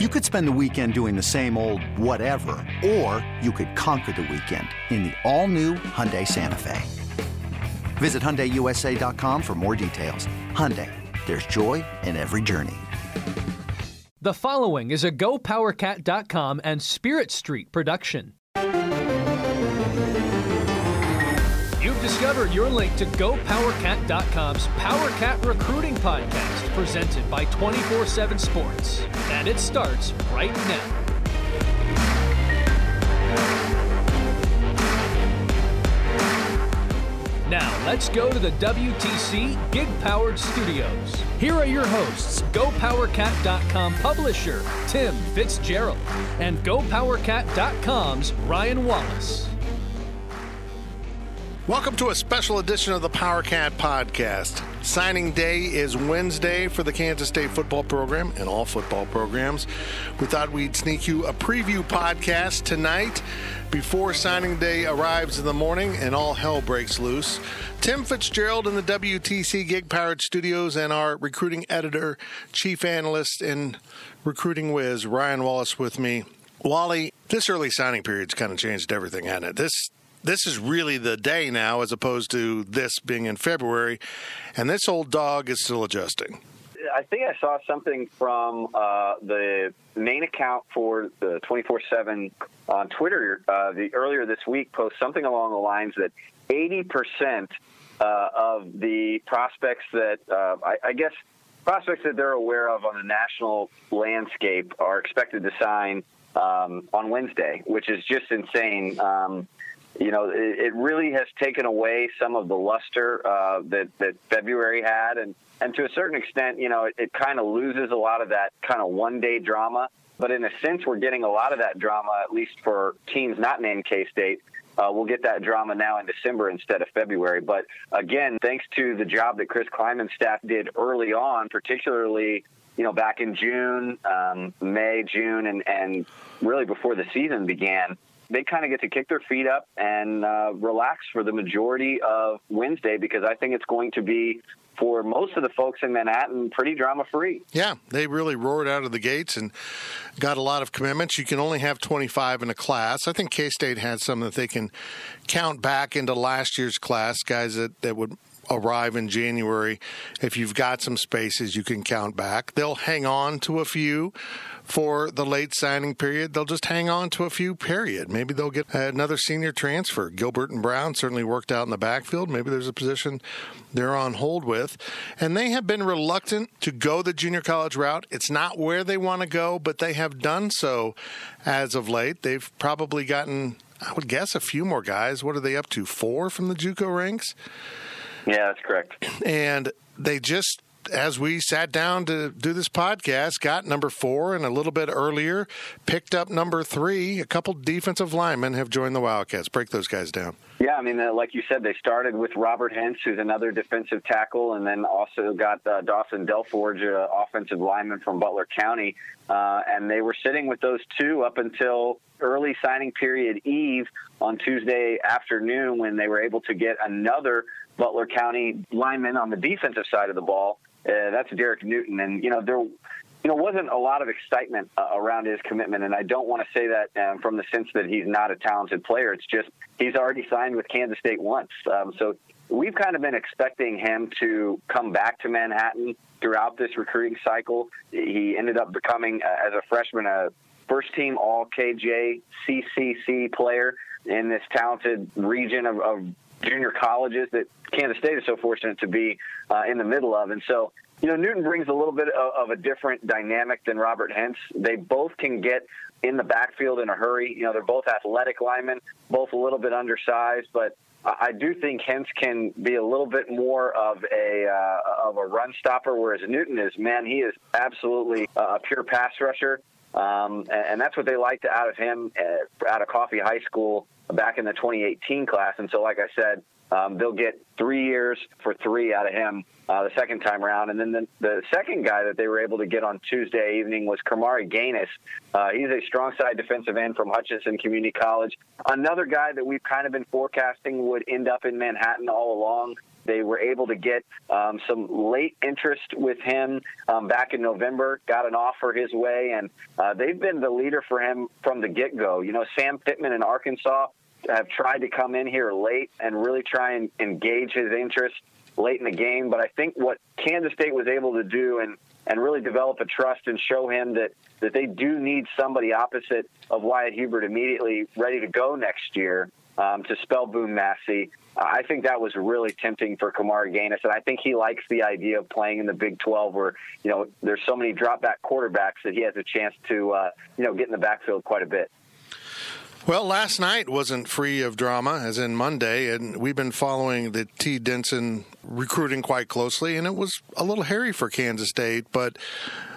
You could spend the weekend doing the same old whatever, or you could conquer the weekend in the all-new Hyundai Santa Fe. Visit HyundaiUSA.com for more details. Hyundai, there's joy in every journey. The following is a GoPowerCat.com and Spirit Street production. You've your link to GoPowerCat.com's PowerCat Recruiting Podcast, presented by 24 7 Sports. And it starts right now. Now, let's go to the WTC Gig Powered Studios. Here are your hosts GoPowerCat.com publisher Tim Fitzgerald and GoPowerCat.com's Ryan Wallace. Welcome to a special edition of the PowerCat podcast. Signing day is Wednesday for the Kansas State football program and all football programs. We thought we'd sneak you a preview podcast tonight before signing day arrives in the morning and all hell breaks loose. Tim Fitzgerald in the WTC Gig Powered Studios and our recruiting editor, chief analyst, and recruiting whiz, Ryan Wallace with me. Wally, this early signing period's kind of changed everything, hasn't it? This this is really the day now as opposed to this being in February, and this old dog is still adjusting. I think I saw something from uh, the main account for the 24 7 on Twitter uh, the earlier this week post something along the lines that 80% uh, of the prospects that uh, I, I guess prospects that they're aware of on the national landscape are expected to sign um, on Wednesday, which is just insane. Um, you know, it, it, really has taken away some of the luster uh, that that February had, and and to a certain extent, you know, it, it kind of loses a lot of that kind of one day drama. But in a sense, we're getting a lot of that drama, at least for teams not named K State. Uh, we'll get that drama now in December instead of February. But again, thanks to the job that Chris Klieman's staff did early on, particularly you know back in June, um, May, June, and and really before the season began they kind of get to kick their feet up and uh, relax for the majority of Wednesday because I think it's going to be for most of the folks in Manhattan pretty drama free. Yeah, they really roared out of the gates and got a lot of commitments. You can only have 25 in a class. I think K State had some that they can count back into last year's class, guys that, that would arrive in January. If you've got some spaces, you can count back. They'll hang on to a few for the late signing period. They'll just hang on to a few, period. Maybe they'll get another senior transfer. Gilbert and Brown certainly worked out in the backfield. Maybe there's a position they're on hold with. And they have been reluctant to go the junior college route. It's not where they want to go, but they have done so as of late. They've probably gotten, I would guess, a few more guys. What are they up to? Four from the Juco ranks? Yeah, that's correct. And they just as we sat down to do this podcast, got number four and a little bit earlier picked up number three. A couple defensive linemen have joined the Wildcats. Break those guys down. Yeah, I mean, uh, like you said, they started with Robert Hentz, who's another defensive tackle, and then also got uh, Dawson Delforge, uh, offensive lineman from Butler County. Uh, and they were sitting with those two up until early signing period eve on Tuesday afternoon when they were able to get another Butler County lineman on the defensive side of the ball. Uh, that's Derek Newton, and you know there, you know, wasn't a lot of excitement uh, around his commitment, and I don't want to say that um, from the sense that he's not a talented player. It's just he's already signed with Kansas State once, um, so we've kind of been expecting him to come back to Manhattan throughout this recruiting cycle. He ended up becoming, uh, as a freshman, a first team All KJ CCC player in this talented region of, of junior colleges that Kansas State is so fortunate to be uh, in the middle of. And so, you know, Newton brings a little bit of, of a different dynamic than Robert Hentz. They both can get in the backfield in a hurry. You know, they're both athletic linemen, both a little bit undersized, but I do think Hentz can be a little bit more of a uh, of a run stopper, whereas Newton is man, he is absolutely a pure pass rusher, um, and, that's what they liked out of him uh, out of Coffee High School back in the 2018 class. And so, like I said, um, they'll get three years for three out of him uh, the second time around. And then the, the, second guy that they were able to get on Tuesday evening was Kamari Gaines. Uh, he's a strong side defensive end from Hutchinson Community College. Another guy that we've kind of been forecasting would end up in Manhattan all along. They were able to get um, some late interest with him um, back in November, got an offer his way, and uh, they've been the leader for him from the get go. You know, Sam Pittman in Arkansas have tried to come in here late and really try and engage his interest late in the game. But I think what Kansas State was able to do and and really develop a trust and show him that that they do need somebody opposite of Wyatt Hubert immediately ready to go next year um, to spell Boom Massey. I think that was really tempting for Kamari Gaines, and I think he likes the idea of playing in the Big 12, where you know there's so many drop back quarterbacks that he has a chance to uh, you know get in the backfield quite a bit. Well, last night wasn't free of drama, as in Monday, and we've been following the T. Denson recruiting quite closely, and it was a little hairy for Kansas State, but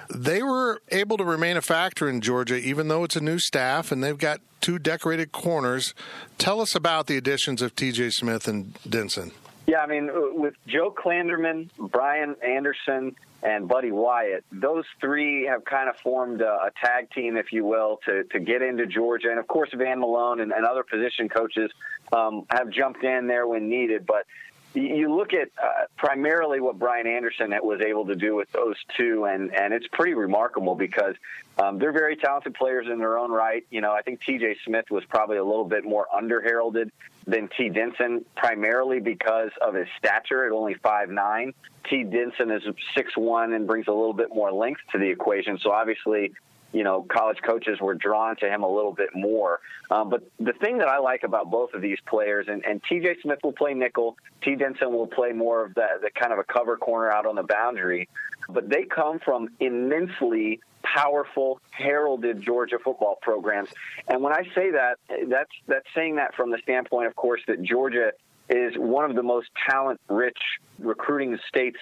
they were able to remain a factor in Georgia, even though it's a new staff and they've got two decorated corners. Tell us about the additions of T.J. Smith and Denson. Yeah, I mean, with Joe Klanderman, Brian Anderson, and Buddy Wyatt, those three have kind of formed a, a, tag team, if you will, to, to get into Georgia. And of course, Van Malone and, and other position coaches um, have jumped in there when needed. But you look at uh, primarily what Brian Anderson was able to do with those two, and, and it's pretty remarkable because um, they're very talented players in their own right. You know, I think T.J. Smith was probably a little bit more underheralded than T. Denson, primarily because of his stature at only five nine. T. Denson is six one and brings a little bit more length to the equation. So obviously, you know, college coaches were drawn to him a little bit more. Um, but the thing that I like about both of these players, and, and T.J. Smith will play nickel, T. Denson will play more of the, the kind of a cover corner out on the boundary, but they come from immensely powerful, heralded Georgia football programs. And when I say that, that's that's saying that from the standpoint, of course, that Georgia is one of the most talent-rich recruiting states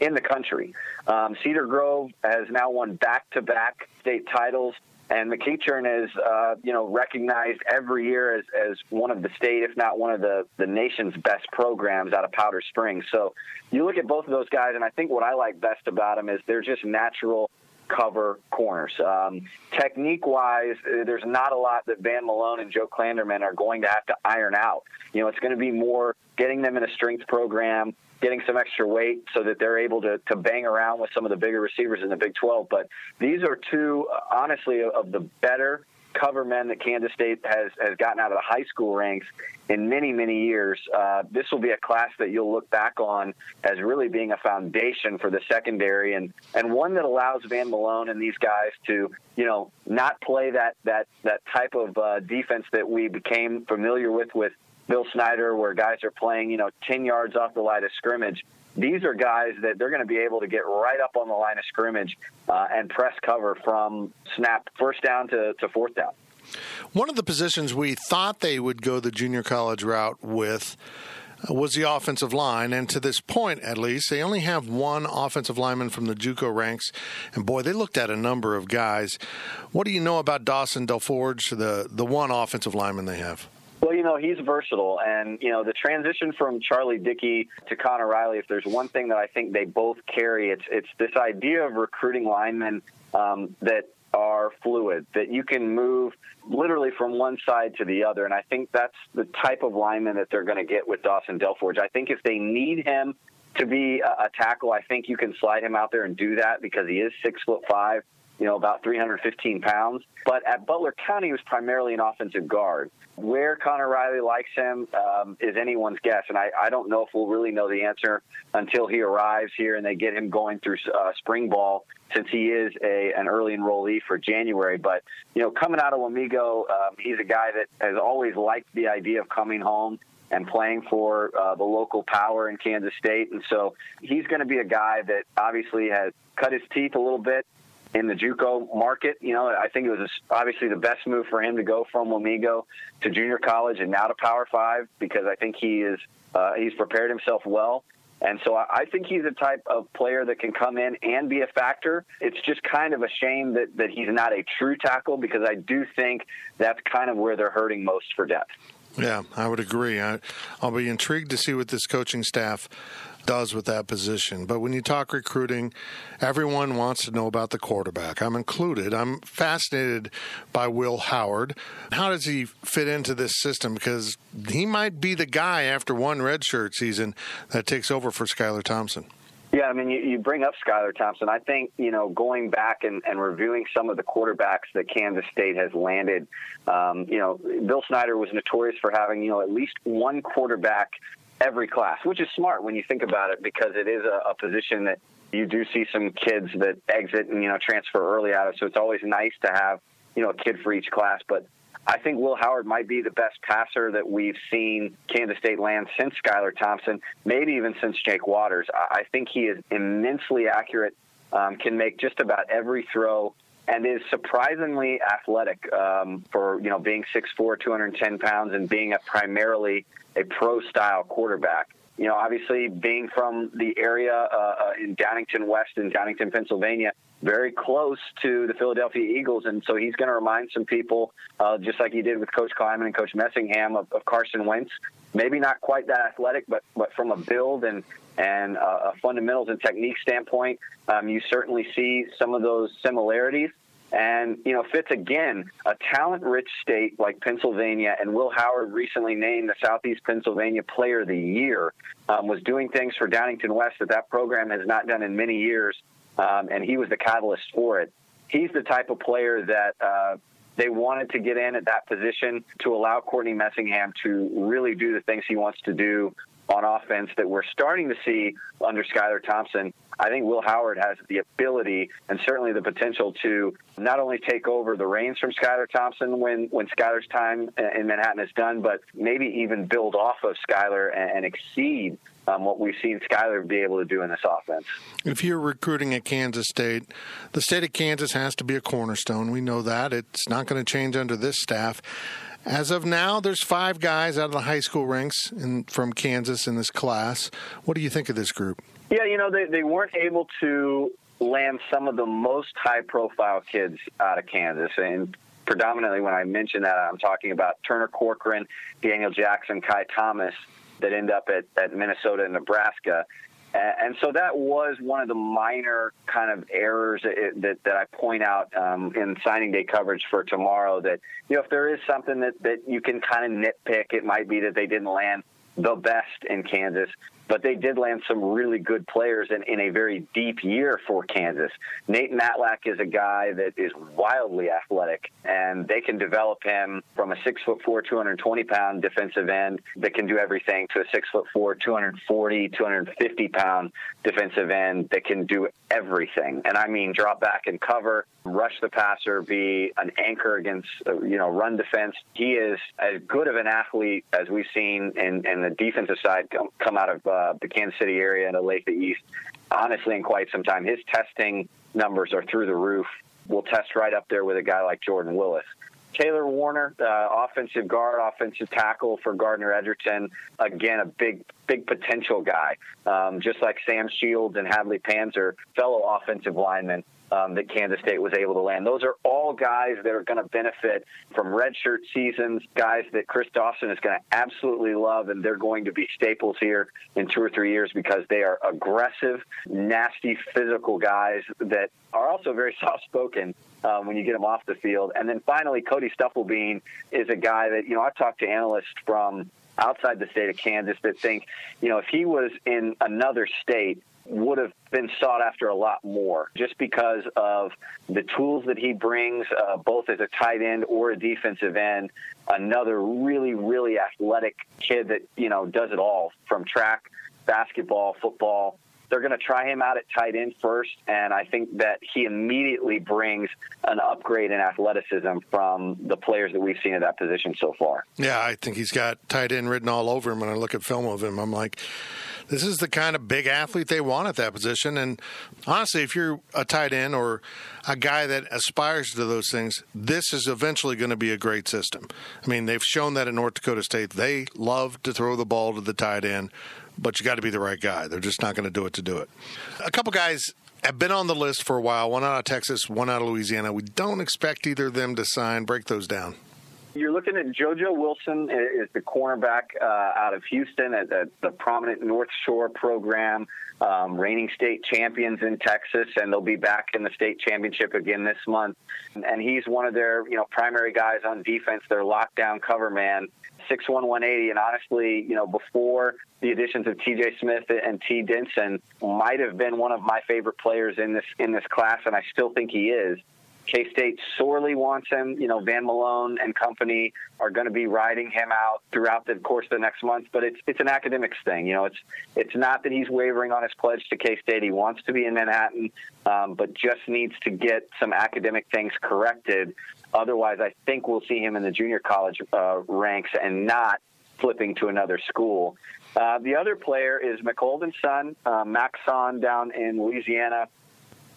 in the country. Um, Cedar Grove has now won back-to-back state titles, and McEachern is, uh, you know, recognized every year as, as one of the state, if not one of the, the nation's best programs out of Powder Springs. So you look at both of those guys, and I think what I like best about them is they're just natural cover corners. Um, technique wise, uh, there's not a lot that Van Malone and Joe Klanderman are going to have to iron out. You know, it's going to be more getting them in a strength program, getting some extra weight so that they're able to, to bang around with some of the bigger receivers in the Big 12. But these are two, uh, honestly, of the better cover men that Kansas State has, has gotten out of the high school ranks in many, many years. Uh, this will be a class that you'll look back on as really being a foundation for the secondary and, and one that allows Van Malone and these guys to, you know, not play that, that, that type of uh, defense that we became familiar with with Bill Snyder, where guys are playing, you know, 10 yards off the line of scrimmage. These are guys that they're going to be able to get right up on the line of scrimmage uh, and press cover from snap first down to, to fourth down. One of the positions we thought they would go the junior college route with uh, was the offensive line, and to this point, at least, they only have one offensive lineman from the JUCO ranks. And boy, they looked at a number of guys. What do you know about Dawson Delforge, the the one offensive lineman they have? Well, you know, he's versatile. And, you know, the transition from Charlie Dickey to Connor Riley, if there's one thing that I think they both carry, it's, it's this idea of recruiting linemen um, that are fluid, that you can move literally from one side to the other. And I think that's the type of lineman that they're going to get with Dawson Delforge. I think if they need him to be a, a tackle, I think you can slide him out there and do that because he is six foot five you know, about 315 pounds. But at Butler County, he was primarily an offensive guard. Where Connor Riley likes him um, is anyone's guess, and I, I don't know if we'll really know the answer until he arrives here and they get him going through uh, spring ball, since he is a an early enrollee for January. But you know, coming out of Wamego, um, he's a guy that has always liked the idea of coming home and playing for uh, the local power in Kansas State. And so he's going to be a guy that obviously has cut his teeth a little bit in the JUCO market. You know, I think it was obviously the best move for him to go from Wamego to junior college and now to Power Five because I think he is uh, he's prepared himself well. And so I think he's a type of player that can come in and be a factor. It's just kind of a shame that, that he's not a true tackle because I do think that's kind of where they're hurting most for depth. Yeah, I would agree. I, will be intrigued to see what this coaching staff does with that position. But when you talk recruiting, everyone wants to know about the quarterback. I'm included. I'm fascinated by Will Howard. How does he fit into this system? Because he might be the guy after one redshirt season that takes over for Skylar Thompson. Yeah, I mean, you, you bring up Skylar Thompson. I think, you know, going back and, and reviewing some of the quarterbacks that Kansas State has landed, um, you know, Bill Snyder was notorious for having, you know, at least one quarterback every class, which is smart when you think about it because it is a, a position that you do see some kids that exit and, you know, transfer early out of. So it's always nice to have, you know, a kid for each class. But I think Will Howard might be the best passer that we've seen Kansas State land since Skylar Thompson, maybe even since Jake Waters. I think he is immensely accurate, um, can make just about every throw, and is surprisingly athletic um, for you know being 6'4", 210 pounds, and being a primarily a pro style quarterback. You know, obviously being from the area uh, uh in Downingtown West in Downingtown, Pennsylvania, very close to the Philadelphia Eagles, and so he's going to remind some people, uh, just like he did with Coach Klieman and Coach Messingham, of, of, Carson Wentz. Maybe not quite that athletic, but but from a build and and uh, a fundamentals and technique standpoint, um, you certainly see some of those similarities. And you know, Fitz again, a talent-rich state like Pennsylvania, and Will Howard recently named the Southeast Pennsylvania Player of the Year, um, was doing things for Downingtown West that that program has not done in many years um, and he was the catalyst for it. He's the type of player that uh, they wanted to get in at that position to allow Courtney Messingham to really do the things he wants to do on offense that we're starting to see under Skylar Thompson. I think Will Howard has the ability and certainly the potential to not only take over the reins from Skylar Thompson when, when Skylar's time in Manhattan is done, but maybe even build off of Skylar and, and exceed um, what we've seen Skylar be able to do in this offense. If you're recruiting at Kansas State, the state of Kansas has to be a cornerstone. We know that. It's not going to change under this staff. As of now, there's five guys out of the high school ranks in, from Kansas in this class. What do you think of this group? Yeah, you know, they, they weren't able to land some of the most high profile kids out of Kansas. And predominantly when I mention that, I'm talking about Turner Corcoran, Daniel Jackson, Kai Thomas that end up at, at Minnesota and Nebraska. And so that was one of the minor kind of errors that, that, that I point out um, in signing day coverage for tomorrow. That you know, if there is something that, that you can kind of nitpick, it might be that they didn't land the best in Kansas but they did land some really good players in, in a very deep year for Kansas. Nate Matlack is a guy that is wildly athletic, and they can develop him from a six foot four, 220 pound defensive end that can do everything to a six foot four, 240, 250 pound defensive end that can do everything. And I mean, drop back and cover, rush the passer, be an anchor against, uh, you know, run defense. He is as good of an athlete as we've seen in, in the defensive side come, out of uh, the Kansas City area and the Lake the East, honestly, in quite some time. His testing numbers are through the roof. We'll test right up there with a guy like Jordan Willis. Taylor Warner, uh, offensive guard, offensive tackle for Gardner Edgerton. Again, a big, big potential guy. Um, just like Sam Shields and Hadley Panzer, fellow offensive linemen um, that Kansas State was able to land. Those are all guys that are going to benefit from redshirt seasons, guys that Chris Dawson is going to absolutely love, and they're going to be staples here in two or three years because they are aggressive, nasty, physical guys that are also very soft spoken. Um, when you get them off the field. And then finally, Cody Stufflebean is a guy that, you know, I've talked to analysts from outside the state of Kansas that think, you know, if he was in another state, would have been sought after a lot more just because of the tools that he brings, uh, both as a tight end or a defensive end. Another really, really athletic kid that, you know, does it all from track, basketball, football. They're going to try him out at tight end first, and I think that he immediately brings an upgrade in athleticism from the players that we've seen at that position so far. Yeah, I think he's got tight end written all over him. When I look at film of him, I'm like, this is the kind of big athlete they want at that position. And honestly, if you're a tight end or a guy that aspires to those things, this is eventually going to be a great system. I mean, they've shown that in North Dakota State. They love to throw the ball to the tight end, but you got to be the right guy. They're just not going to do it to do it. A couple guys have been on the list for a while. One out of Texas, one out of Louisiana. We don't expect either of them to sign. Break those down. You're looking at JoJo Wilson is the cornerback uh, out of Houston at, the prominent North Shore program, um, reigning state champions in Texas, and they'll be back in the state championship again this month. And he's one of their you know primary guys on defense, their lockdown cover man. Six one one eighty, and honestly, you know, before the additions of T.J. Smith and T. Denson, might have been one of my favorite players in this in this class, and I still think he is. K State sorely wants him. You know, Van Malone and company are going to be riding him out throughout the course of the next month. But it's it's an academics thing. You know, it's it's not that he's wavering on his pledge to K State. He wants to be in Manhattan, um, but just needs to get some academic things corrected. Otherwise, I think we'll see him in the junior college uh, ranks and not flipping to another school. Uh, the other player is McColden's son, uh, Maxon, down in Louisiana.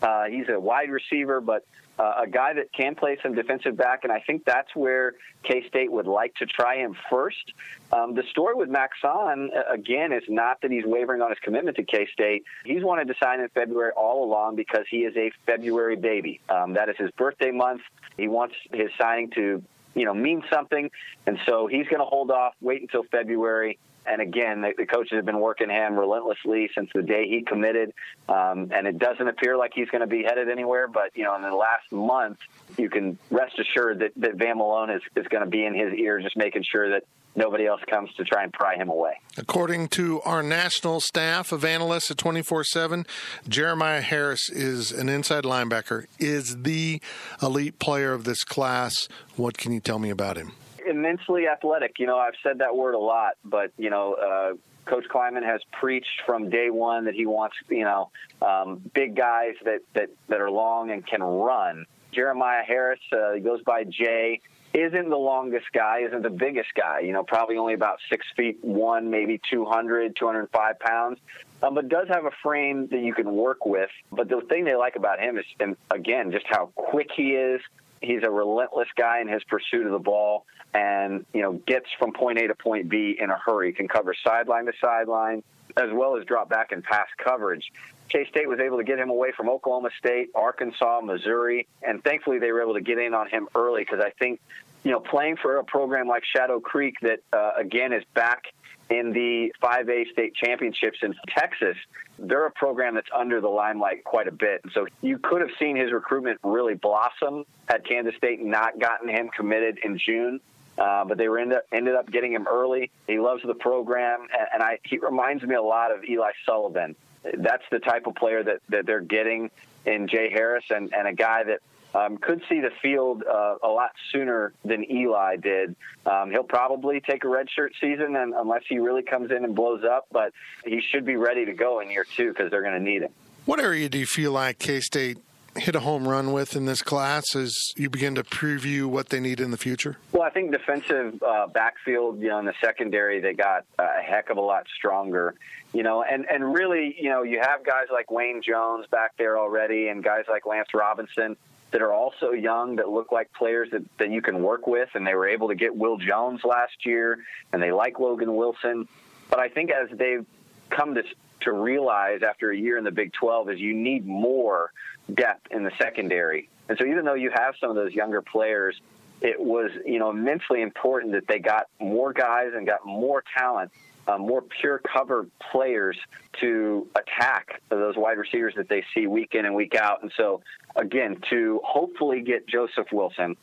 Uh, he's a wide receiver, but uh, a guy that can play some defensive back, and I think that's where K State would like to try him first. Um, the story with Maxon, again, is not that he's wavering on his commitment to K State. He's wanted to sign in February all along because he is a February baby. Um, that is his birthday month. He wants his signing to, you know, mean something, and so he's going to hold off, wait until February. And again, the, the, coaches have been working him relentlessly since the day he committed. Um, and it doesn't appear like he's going to be headed anywhere. But, you know, in the last month, you can rest assured that, that Van Malone is, is going to be in his ear, just making sure that nobody else comes to try and pry him away. According to our national staff of analysts at 24 7, Jeremiah Harris is an inside linebacker, is the elite player of this class. What can you tell me about him? Immensely athletic. You know, I've said that word a lot, but you know, uh, Coach Klieman has preached from day one that he wants, you know, um, big guys that, that, that are long and can run. Jeremiah Harris, uh, goes by Jay, isn't the longest guy, isn't the biggest guy, you know, probably only about six feet one, maybe 200, 205 pounds, um, but does have a frame that you can work with. But the thing they like about him is, and again, just how quick he is, he's a relentless guy in his pursuit of the ball and you know gets from point A to point B in a hurry. Can cover sideline to sideline as well as drop back and pass coverage. K State was able to get him away from Oklahoma State, Arkansas, Missouri, and thankfully they were able to get in on him early because I think you know playing for a program like Shadow Creek that uh, again is back in the 5A state championships in Texas, they're a program that's under the limelight quite a bit. And so you could have seen his recruitment really blossom had Kansas State not gotten him committed in June. Uh, but they were ended up getting him early. He loves the program, and, and I, he reminds me a lot of Eli Sullivan. That's the type of player that, that they're getting in Jay Harris, and, and a guy that um, could see the field uh, a lot sooner than Eli did. Um, he'll probably take a redshirt season, and unless he really comes in and blows up, but he should be ready to go in year two because they're going to need him. What area do you feel like K State hit a home run with in this class as you begin to preview what they need in the future? Well, I think defensive uh, backfield, you know, in the secondary, they got a heck of a lot stronger, you know, and, and really, you know, you have guys like Wayne Jones back there already and guys like Lance Robinson that are also young that look like players that, that you can work with. And they were able to get Will Jones last year, and they like Logan Wilson. But I think as they've come to to realize after a year in the Big 12 is you need more depth in the secondary. And so even though you have some of those younger players, it was you know immensely important that they got more guys and got more talent uh, more pure cover players to attack those wide receivers that they see week in and week out. And so, again, to hopefully get Joseph Wilson,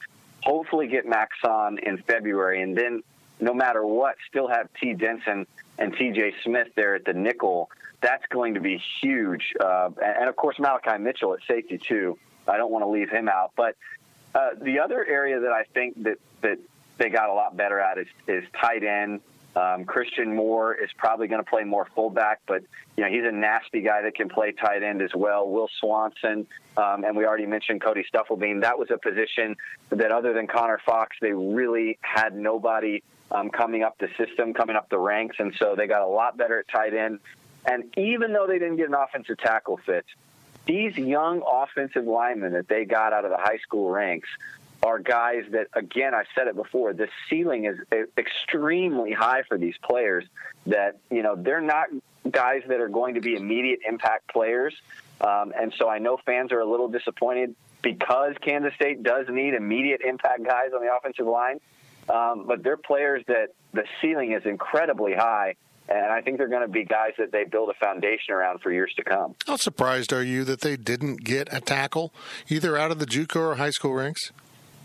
hopefully get Maxon in February, and then no matter what, still have T. Denson and T.J. Smith there at the nickel. That's going to be huge. Uh, and, of course, Malachi Mitchell at safety, too. I don't want to leave him out. But uh, the other area that I think that, that they got a lot better at is, is tight end um, Christian Moore is probably going to play more fullback, but you know he's a nasty guy that can play tight end as well. Will Swanson, um, and we already mentioned Cody Stufflebean. That was a position that, other than Connor Fox, they really had nobody um, coming up the system, coming up the ranks, and so they got a lot better at tight end. And even though they didn't get an offensive tackle fit, these young offensive linemen that they got out of the high school ranks are guys that, again, I've said it before, the ceiling is extremely high for these players. That, you know, they're not guys that are going to be immediate impact players. Um, and so I know fans are a little disappointed because Kansas State does need immediate impact guys on the offensive line. um, but they're players that the ceiling is incredibly high. And I think they're going to be guys that they build a foundation around for years to come. How surprised are you that they didn't get a tackle either out of the JUCO or high school ranks?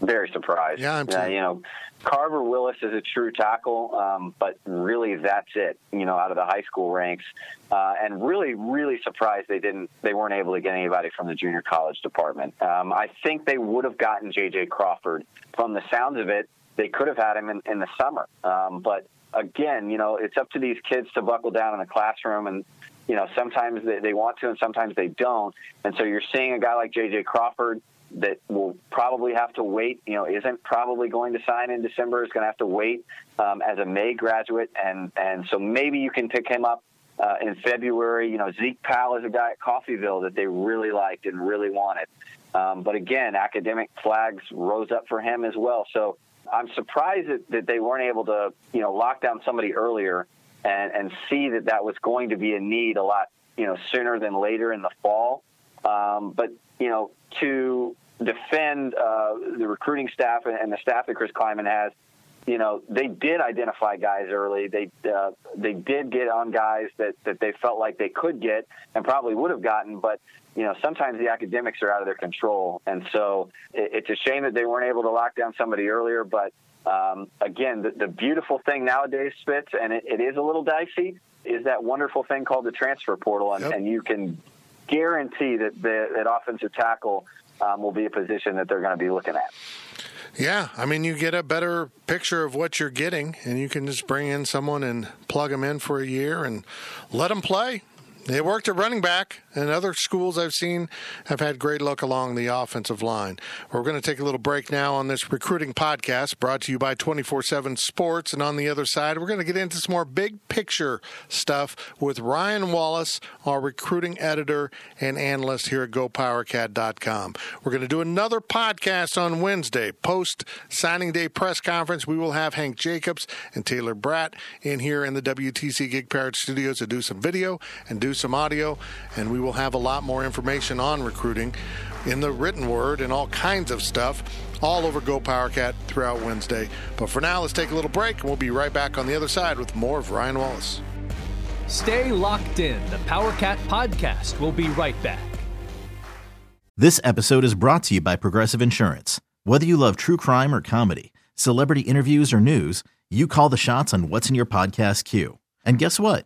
Very surprised. Yeah, I'm too. Uh, you know, Carver Willis is a true tackle, um, but really that's it. You know, out of the high school ranks, uh, and really, really surprised they didn't, they weren't able to get anybody from the junior college department. Um, I think they would have gotten J.J. Crawford. From the sounds of it, they could have had him in, in the summer. Um, but again, you know, it's up to these kids to buckle down in the classroom and. You know, sometimes they, they want to and sometimes they don't. And so you're seeing a guy like J.J. Crawford that will probably have to wait, you know, isn't probably going to sign in December, is going to have to wait um, as a May graduate. And, and so maybe you can pick him up uh, in February. You know, Zeke Powell is a guy at Coffeyville that they really liked and really wanted. Um, but again, academic flags rose up for him as well. So I'm surprised that, that they weren't able to, you know, lock down somebody earlier and, and see that that was going to be a need a lot, you know, sooner than later in the fall. Um, but you know, to defend uh, the recruiting staff and the staff that Chris Klieman has, you know, they did identify guys early. They uh, they did get on guys that, that they felt like they could get and probably would have gotten, but you know, sometimes the academics are out of their control, and so it, it's a shame that they weren't able to lock down somebody earlier. But um, again, the, the beautiful thing nowadays, Fitz, and it, it is a little dicey, is that wonderful thing called the transfer portal, and, Yep. and you can guarantee that the, that offensive tackle um, will be a position that they're going to be looking at. Yeah, I mean, you get a better picture of what you're getting, and you can just bring in someone and plug them in for a year and let them play. They worked at running back, and other schools I've seen have had great luck along the offensive line. We're going to take a little break now on this recruiting podcast brought to you by 24 7 Sports. And on the other side, we're going to get into some more big picture stuff with Ryan Wallace, our recruiting editor and analyst here at GoPowerCat.com. We're going to do another podcast on Wednesday, post signing day press conference. We will have Hank Jacobs and Taylor Bratt in here in the WTC Gig Powered studios to do some video and do some audio. And we will have a lot more information on recruiting in the written word and all kinds of stuff all over Go PowerCat throughout Wednesday. But for now, let's take a little break and we'll be right back on the other side with more of Ryan Wallace. Stay locked in. The PowerCat podcast will be right back. This episode is brought to you by Progressive Insurance. Whether you love true crime or comedy, celebrity interviews or news, you call the shots on what's in your podcast queue. And guess what?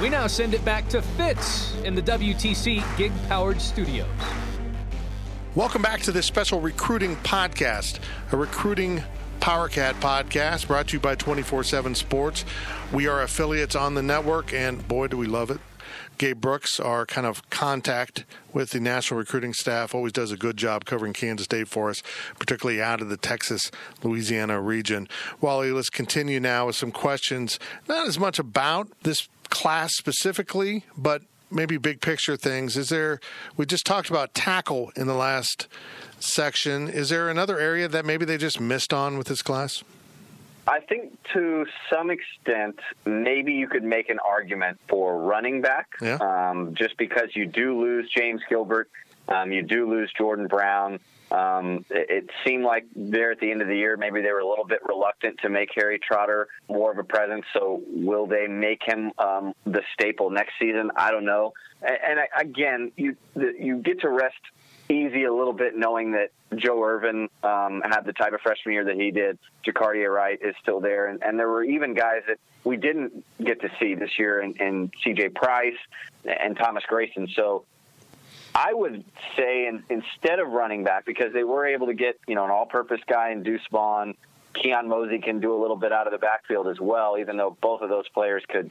We now send it back to Fitz in the WTC Gig Powered Studios. Welcome back to this special recruiting podcast, a recruiting PowerCat podcast brought to you by 24 7 Sports. We are affiliates on the network, and boy, do we love it. Gabe Brooks, our kind of contact with the national recruiting staff, always does a good job covering Kansas State for us, particularly out of the Texas, Louisiana region. Wally, let's continue now with some questions, not as much about this class specifically, but maybe big picture things. Is there, we just talked about tackle in the last section. Is there another area that maybe they just missed on with this class? I think to some extent, maybe you could make an argument for running back, Yeah. um, just because you do lose James Gilbert, um, you do lose Jordan Brown. Um, it, it seemed like there at the end of the year, maybe they were a little bit reluctant to make Harry Trotter more of a presence. So will they make him um, the staple next season? I don't know. And, and I, again, you you get to rest easy a little bit knowing that Joe Ervin um, had the type of freshman year that he did. Jacardia Wright is still there, and, and there were even guys that we didn't get to see this year, and, and C.J. Price and Thomas Grayson. So I would say in, instead of running back, because they were able to get you know an all-purpose guy in Deuce Vaughn, Keon Mosey can do a little bit out of the backfield as well, even though both of those players could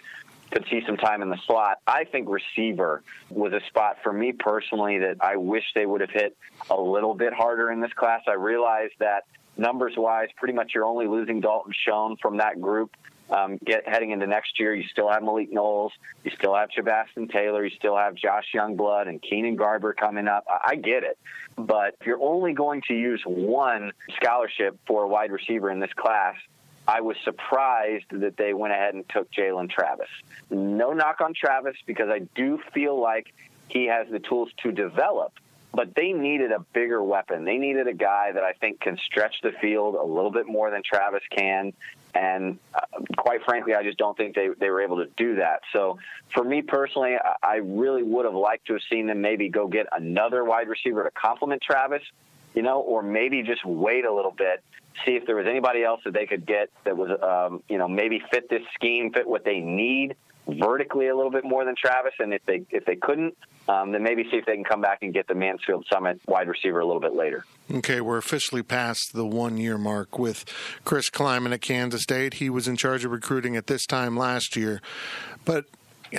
could see some time in the slot. I think receiver was a spot for me personally that I wish they would have hit a little bit harder in this class. I realized that numbers wise, pretty much you're only losing Dalton Schoen from that group. Um, get heading into next year, you still have Malik Knowles, you still have Chabastin Taylor, you still have Josh Youngblood and Keenan Garber coming up. I, I get it, but if you're only going to use one scholarship for a wide receiver in this class, I was surprised that they went ahead and took Jalen Travis. No knock on Travis because I do feel like he has the tools to develop, but they needed a bigger weapon. They needed a guy that I think can stretch the field a little bit more than Travis can. And uh, quite frankly, I just don't think they, they were able to do that. So for me personally, I really would have liked to have seen them maybe go get another wide receiver to complement Travis, you know, or maybe just wait a little bit see if there was anybody else that they could get that was, um, you know, maybe fit this scheme, fit what they need vertically a little bit more than Travis. And if they if they couldn't, um, then maybe see if they can come back and get the Mansfield Summit wide receiver a little bit later. Okay, we're officially past the one year mark with Chris Klieman at Kansas State. He was in charge of recruiting at this time last year, but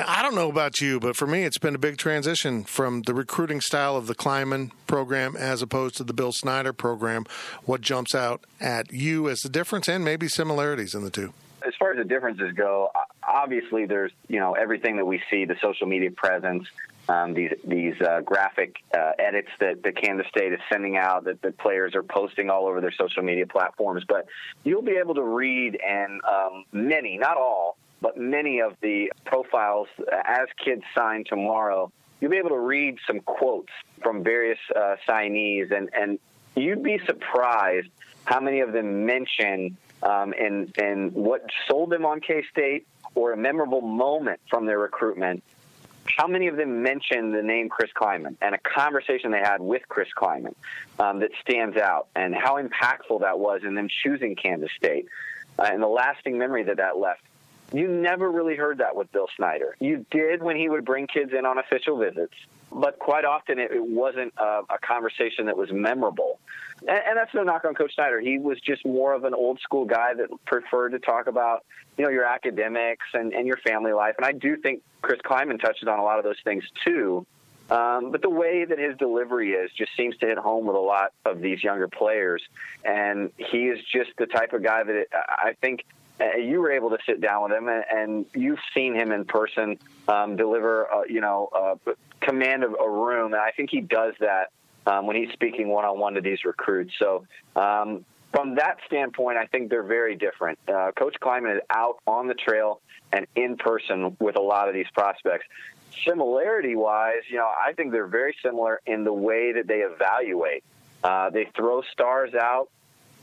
I don't know about you, but for me, it's been a big transition from the recruiting style of the Klieman program as opposed to the Bill Snyder program. What jumps out at you as the difference and maybe similarities in the two? As far as the differences go, obviously there's you know everything that we see, the social media presence, um, these these uh, graphic uh, edits that, that Kansas State is sending out that the players are posting all over their social media platforms. But you'll be able to read and um, many, not all, but many of the profiles as kids sign tomorrow, you'll be able to read some quotes from various uh, signees, and, and you'd be surprised how many of them mention um, and, and what sold them on K State or a memorable moment from their recruitment. How many of them mentioned the name Chris Klieman and a conversation they had with Chris Klieman um, that stands out, and how impactful that was in them choosing Kansas State, uh, and the lasting memory that that left? You never really heard that with Bill Snyder. You did when he would bring kids in on official visits, but quite often it, it wasn't a, a, conversation that was memorable. And, and, that's no knock on Coach Snyder. He was just more of an old school guy that preferred to talk about, you know, your academics and, and your family life. And I do think Chris Klieman touches on a lot of those things too. Um, but the way that his delivery is just seems to hit home with a lot of these younger players. And he is just the type of guy that it, I think uh, you were able to sit down with him, and, and you've seen him in person um, deliver, uh, you know, uh, command of a room, and I think he does that um, when he's speaking one on one to these recruits. So. Um, from that standpoint, I think they're very different. Uh, Coach Klieman is out on the trail and in person with a lot of these prospects. Similarity wise, you know, I think they're very similar in the way that they evaluate. Uh, they throw stars out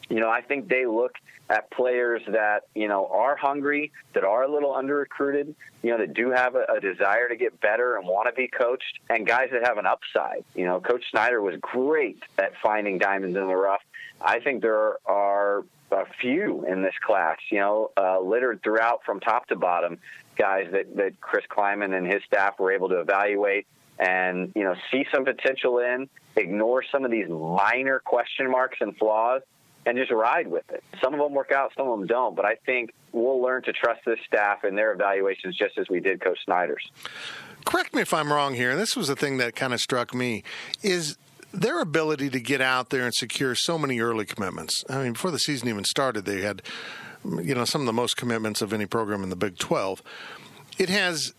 you know, I think they look at players that, you know, are hungry, that are a little under recruited, you know, that do have a, a desire to get better and want to be coached, and guys that have an upside. You know, Coach Snyder was great at finding diamonds in the rough. I think there are a few in this class, you know, uh, littered throughout from top to bottom, guys that, that Chris Klieman and his staff were able to evaluate and, you know, see some potential in, ignore some of these minor question marks and flaws, and just ride with it. Some of them work out, some of them don't, but I think we'll learn to trust this staff and their evaluations just as we did Coach Snyder's. Correct me if I'm wrong here, and this was the thing that kind of struck me is their ability to get out there and secure so many early commitments. I mean, before the season even started, they had you know some of the most commitments of any program in the Big 12. It has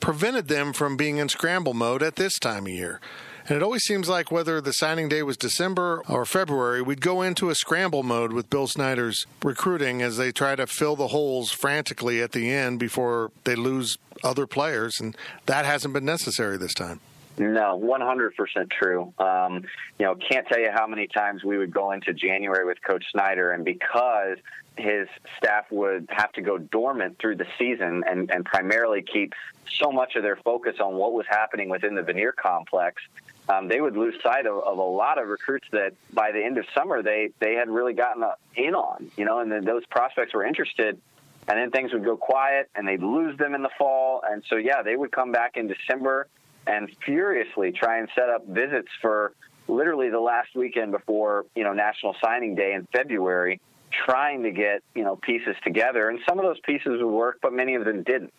prevented them from being in scramble mode at this time of year. And it always seems like whether the signing day was December or February, we'd go into a scramble mode with Bill Snyder's recruiting as they try to fill the holes frantically at the end before they lose other players. And that hasn't been necessary this time. No, 100% true. Um, you know, can't tell you how many times we would go into January with Coach Snyder, and because his staff would have to go dormant through the season and, and primarily keep so much of their focus on what was happening within the Vanier complex, um, they would lose sight of, of, a lot of recruits that by the end of summer they, they had really gotten in on, you know, and then those prospects were interested. And then things would go quiet and they'd lose them in the fall. And so, yeah, they would come back in December and furiously try and set up visits for literally the last weekend before you know National Signing Day in February, trying to get you know pieces together. And some of those pieces would work, but many of them didn't.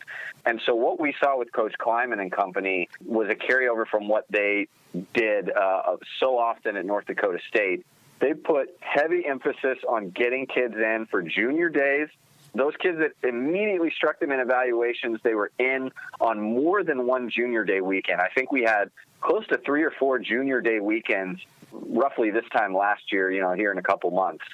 And so what we saw with Coach Klieman and company was a carryover from what they did uh, so often at North Dakota State. They put heavy emphasis on getting kids in for junior days those kids that immediately struck them in evaluations, they were in on more than one junior day weekend. I think we had close to three or four junior day weekends roughly this time last year, you know, here in a couple months.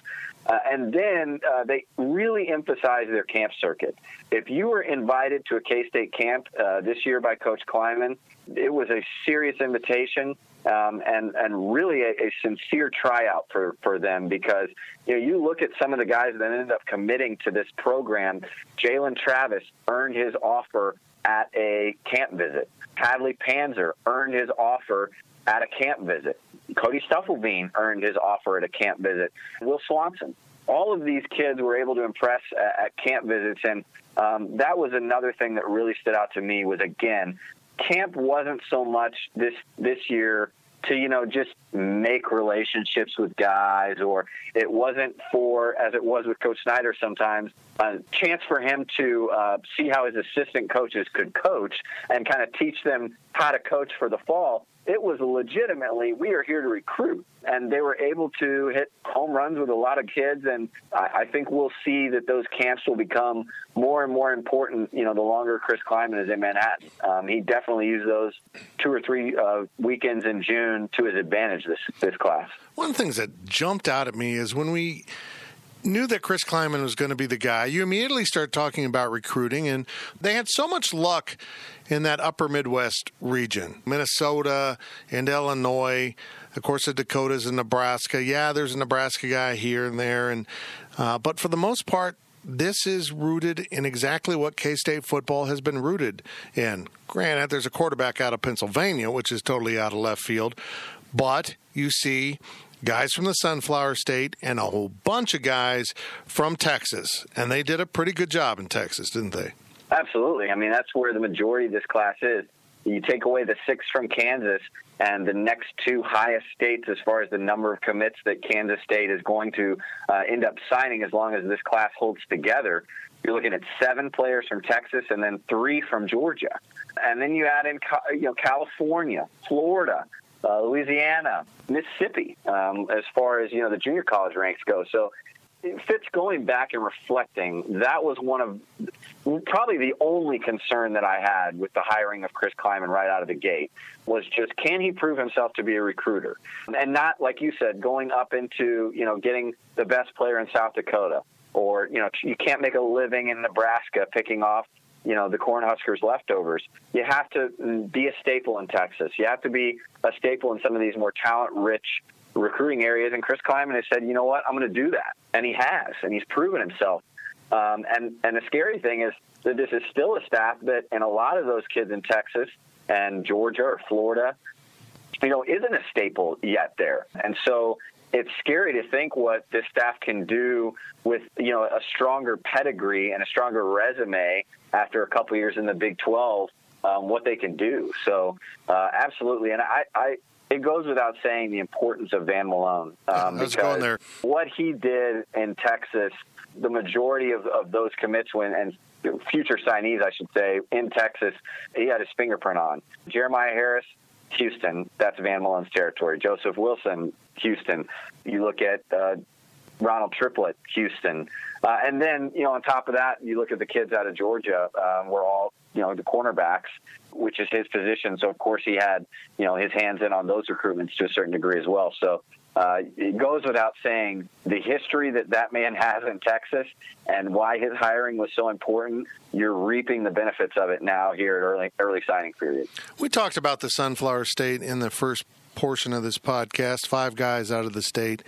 Uh, and then uh, they really emphasized their camp circuit. If you were invited to a K State camp uh, this year by Coach Klieman, it was a serious invitation um, and and really a, a, sincere tryout for for them because you know you look at some of the guys that ended up committing to this program. Jalen Travis earned his offer at a camp visit. Hadley Panzer earned his offer at a camp visit. Cody Stufflebean earned his offer at a camp visit. Will Swanson. All of these kids were able to impress at, at camp visits, and um, that was another thing that really stood out to me. Was again camp wasn't so much this this year to you know just make relationships with guys or it wasn't for as it was with coach snyder sometimes a chance for him to uh, see how his assistant coaches could coach and kind of teach them how to coach for the fall. It was legitimately we are here to recruit. And they were able to hit home runs with a lot of kids. And I, I think we'll see that those camps will become more and more important you know the longer chris klieman is in manhattan. Um, he definitely used those two or three uh, weekends in june to his advantage this this class one of the things that jumped out at me is when we knew that Chris Klieman was going to be the guy, you immediately start talking about recruiting, and they had so much luck in that upper Midwest region Minnesota and Illinois, of course, the Dakotas and Nebraska. Yeah, there's a Nebraska guy here and there, and uh, but for the most part, this is rooted in exactly what K State football has been rooted in. Granted, there's a quarterback out of Pennsylvania, which is totally out of left field, but you see guys from the Sunflower State, and a whole bunch of guys from Texas. And they did a pretty good job in Texas, didn't they? Absolutely. I mean, that's where the majority of this class is. You take away the six from Kansas, and the next two highest states as far as the number of commits that Kansas State is going to uh, end up signing as long as this class holds together. You're looking at seven players from Texas and then three from Georgia. And then you add in you know, California, Florida, uh, Louisiana, Mississippi, um, as far as you know the junior college ranks go. So Fitz going back and reflecting, that was one of probably the only concern that I had with the hiring of Chris Klieman right out of the gate was just can he prove himself to be a recruiter and not like you said going up into you know getting the best player in South Dakota or you know you can't make a living in Nebraska picking off you know the Cornhuskers leftovers. You have to be a staple in Texas. You have to be a staple in some of these more talent-rich recruiting areas. And Chris Klieman has said, you know what, I'm going to do that, and he has, and he's proven himself. Um, and and the scary thing is that this is still a staff that, and a lot of those kids in Texas and Georgia or Florida, you know, isn't a staple yet there. And so it's scary to think what this staff can do with you know a stronger pedigree and a stronger resume after a couple years in the Big 12. Um, what they can do. So uh, absolutely, and I, I, it goes without saying the importance of Van Malone um, because what he did in Texas, the majority of, of those commits when and future signees, I should say, in Texas, he had his fingerprint on. Jeremiah Harris, Houston, that's Van Malone's territory. Joseph Wilson, Houston. You look at uh, Ronald Triplett, Houston. Uh, and then, you know, on top of that, you look at the kids out of Georgia. Um, we're all, you know, the cornerbacks, which is his position. So, of course, he had, you know, his hands in on those recruitments to a certain degree as well. So uh, it goes without saying the history that that man has in Texas and why his hiring was so important. You're reaping the benefits of it now here at early early signing period. We talked about the Sunflower State in the first portion of this podcast. Five guys out of the state.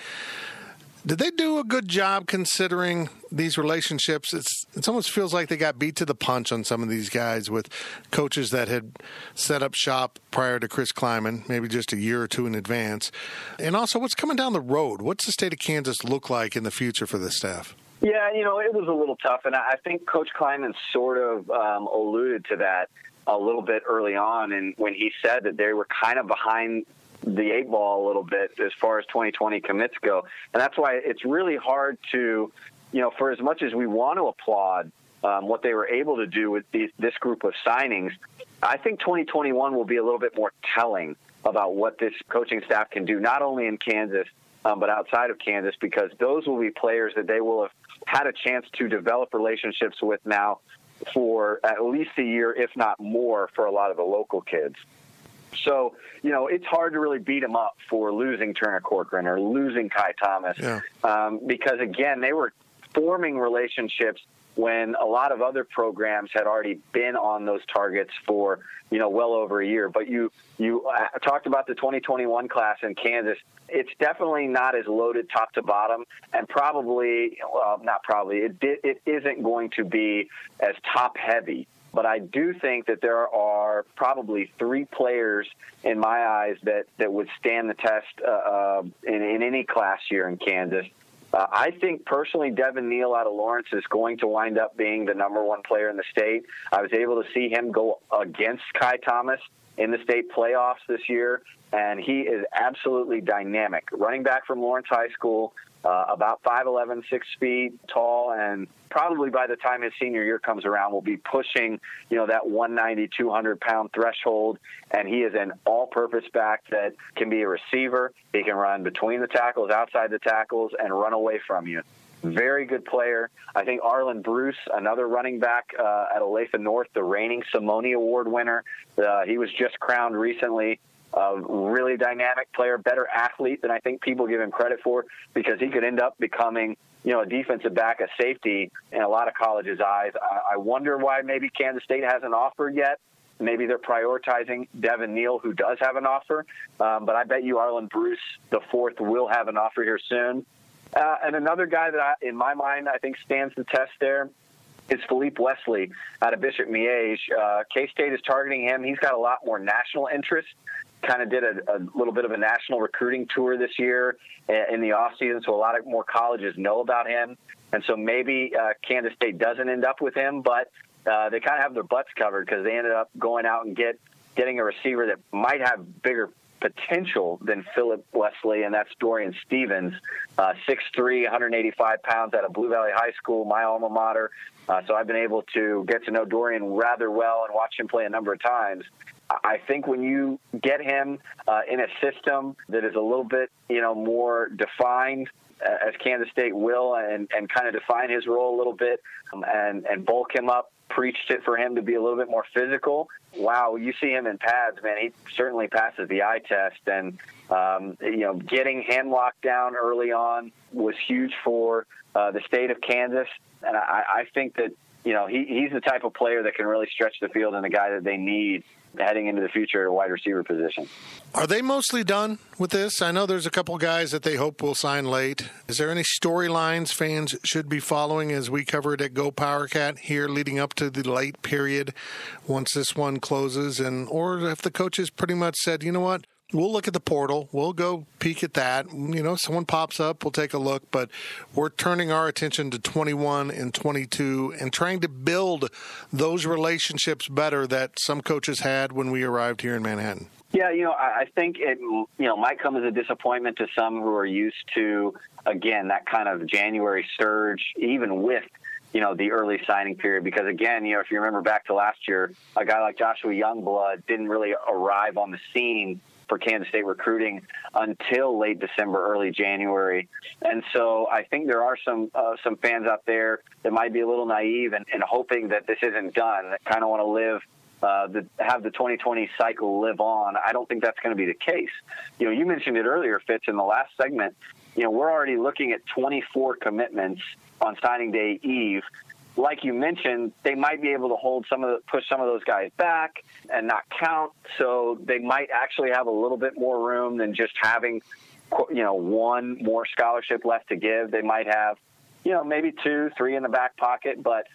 Did they do a good job considering these relationships? It's it almost feels like they got beat to the punch on some of these guys with coaches that had set up shop prior to Chris Klieman, maybe just a year or two in advance. And also, what's coming down the road? What's the state of Kansas look like in the future for this staff? Yeah, you know, it was a little tough, and I think Coach Klieman sort of um, alluded to that a little bit early on, and when he said that they were kind of behind the eight ball a little bit as far as 2020 commits go. And that's why it's really hard to, you know, for as much as we want to applaud um, what they were able to do with these, this group of signings, I think 2021 will be a little bit more telling about what this coaching staff can do, not only in Kansas, um, but outside of Kansas, because those will be players that they will have had a chance to develop relationships with now for at least a year, if not more, for a lot of the local kids. So, you know, it's hard to really beat them up for losing Turner Corcoran or losing Kai Thomas yeah. um, because, again, they were forming relationships when a lot of other programs had already been on those targets for you know well over a year. But you you uh, talked about the 2021 class in Kansas. It's definitely not as loaded top to bottom, and probably well not probably it it isn't going to be as top heavy but I do think that there are probably three players in my eyes that, that would stand the test uh, uh, in, in any class year in Kansas. Uh, I think personally, Devin Neal out of Lawrence is going to wind up being the number one player in the state. I was able to see him go against Kai Thomas in the state playoffs this year, and he is absolutely dynamic. Running back from Lawrence High School, uh, about 5'11, 6 feet tall, and probably by the time his senior year comes around, will be pushing, you know, that 190, 200 pound threshold. And he is an all purpose back that can be a receiver. He can run between the tackles, outside the tackles, and run away from you. Very good player. I think Arland Bruce, another running back uh, at Olathe North, the reigning Simone Award winner. Uh, he was just crowned recently a really dynamic player, better athlete than I think people give him credit for because he could end up becoming, you know, a defensive back, a safety in a lot of colleges' eyes. I, I wonder why maybe Kansas State hasn't offered yet. Maybe they're prioritizing Devin Neal, who does have an offer. Um, but I bet you Arland Bruce, the fourth, will have an offer here soon. Uh, and another guy that, I, in my mind, I think stands the test there is Philippe Wesley out of Bishop Miege. Uh, K State is targeting him. He's got a lot more national interest kind of did a, a, little bit of a national recruiting tour this year in the offseason, so a lot of more colleges know about him. And so maybe uh, Kansas State doesn't end up with him, but uh, they kind of have their butts covered because they ended up going out and get getting a receiver that might have bigger potential than Philip Wesley, and that's Dorian Stevens, uh, 6'3", 185 pounds out of Blue Valley High School, my alma mater. Uh, so I've been able to get to know Dorian rather well and watch him play a number of times. I think when you get him uh, in a system that is a little bit, you know, more defined, uh, as Kansas State will, and, and kind of define his role a little bit, um, and and bulk him up, preached it for him to be a little bit more physical. Wow, you see him in pads, man. He certainly passes the eye test, and um, you know, getting him locked down early on was huge for uh, the state of Kansas, and I, I think that you know he, he's the type of player that can really stretch the field and the guy that they need heading into the future wide receiver position. Are they mostly done with this? I know there's a couple guys that they hope will sign late. Is there any storylines fans should be following as we cover it at Go Power Cat here leading up to the late period once this one closes and or if the coaches pretty much said, "You know what? We'll look at the portal. We'll go peek at that. You know, someone pops up, we'll take a look. But we're turning our attention to 21 and 22 and trying to build those relationships better that some coaches had when we arrived here in Manhattan. Yeah, you know, I think it you know might come as a disappointment to some who are used to again that kind of January surge, even with you know the early signing period because again you know if you remember back to last year a guy like Joshua Youngblood didn't really arrive on the scene for Kansas State recruiting until late December, early January. And so I think there are some uh, some fans out there that might be a little naive and, and hoping that this isn't done, that kind of want to live uh, the, have the 2020 cycle live on. I don't think that's going to be the case. You know, you mentioned it earlier, Fitz, in the last segment. You know, we're already looking at 24 commitments on signing day eve. Like you mentioned, they might be able to hold some of the, push some of those guys back and not count. So they might actually have a little bit more room than just having, you know, one more scholarship left to give. They might have, you know, maybe two, three in the back pocket, but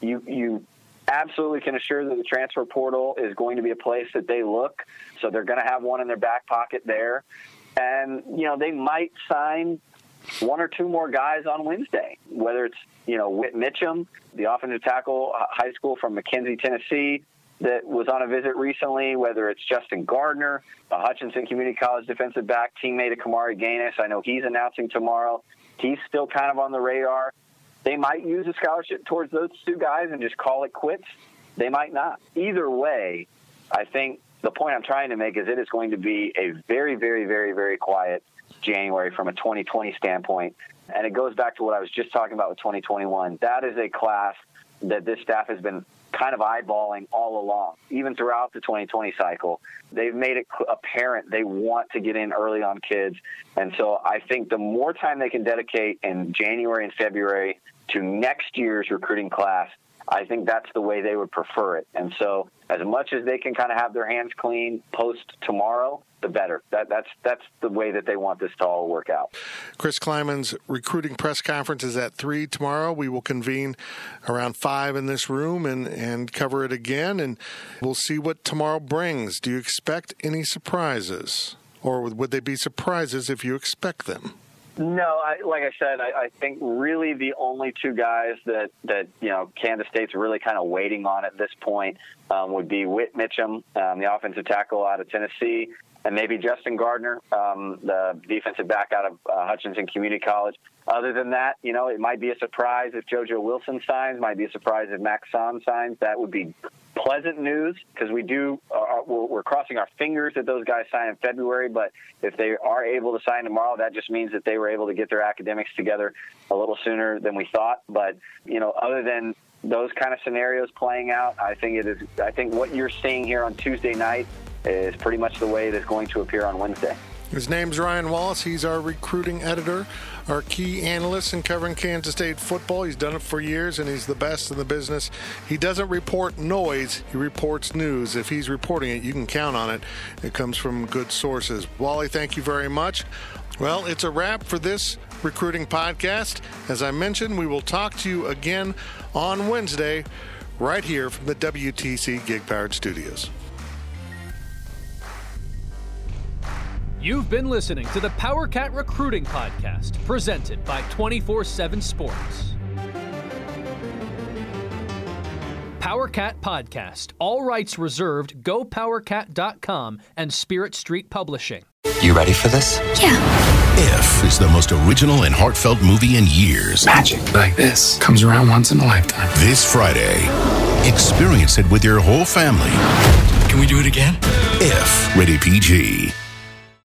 you you absolutely can assure that the transfer portal is going to be a place that they look. So they're going to have one in their back pocket there. And, you know, they might sign one or two more guys on Wednesday, whether it's, you know, Whit Mitchum, the offensive tackle, uh, high school from McKenzie, Tennessee, that was on a visit recently, whether it's Justin Gardner, a Hutchinson Community College defensive back, teammate of Kamari Gaines. I know he's announcing tomorrow. He's still kind of on the radar. They might use a scholarship towards those two guys and just call it quits. They might not. Either way, I think the point I'm trying to make is it is going to be a very, very, very, very quiet January from a 2020 standpoint. And it goes back to what I was just talking about with 2021. That is a class that this staff has been kind of eyeballing all along, even throughout the 2020 cycle. They've made it apparent they want to get in early on kids. And so I think the more time they can dedicate in January and February to next year's recruiting class, I think that's the way they would prefer it. And so, as much as they can kind of have their hands clean post tomorrow, the better. That, that's that's the way that they want this to all work out. Chris Klieman's recruiting press conference is at three tomorrow. We will convene around five in this room and and cover it again, and we'll see what tomorrow brings. Do you expect any surprises, or would they be surprises if you expect them? No, I, like I said, I, I think really the only two guys that that you know Kansas State's really kind of waiting on at this point um, would be Whit Mitchum, um, the offensive tackle out of Tennessee, and maybe Justin Gardner, um, the defensive back out of uh, Hutchinson Community College. Other than that, you know, it might be a surprise if JoJo Wilson signs. Might be a surprise if Max Son signs. That would be pleasant news because we do uh, we're, we're, crossing our fingers that those guys sign in February. But if they are able to sign tomorrow, that just means that they were able to get their academics together a little sooner than we thought. But you know, other than those kind of scenarios playing out, I think it is. I think what you're seeing here on Tuesday night is pretty much the way it is going to appear on Wednesday. His name's Ryan Wallace. He's our recruiting editor, our key analyst in covering Kansas State football. He's done it for years, and he's the best in the business. He doesn't report noise, he reports news. If he's reporting it, you can count on it. It comes from good sources. Wally, thank you very much. Well, it's a wrap for this recruiting podcast. As I mentioned, we will talk to you again on Wednesday, right here from the WTC Gig Powered Studios. You've been listening to the PowerCat Recruiting Podcast, presented by 24 7 Sports. PowerCat Podcast, all rights reserved, gopowercat.com and Spirit Street Publishing. You ready for this? Yeah. If is the most original and heartfelt movie in years. Magic like this comes around once in a lifetime. This Friday, experience it with your whole family. Can we do it again? If, rated PG.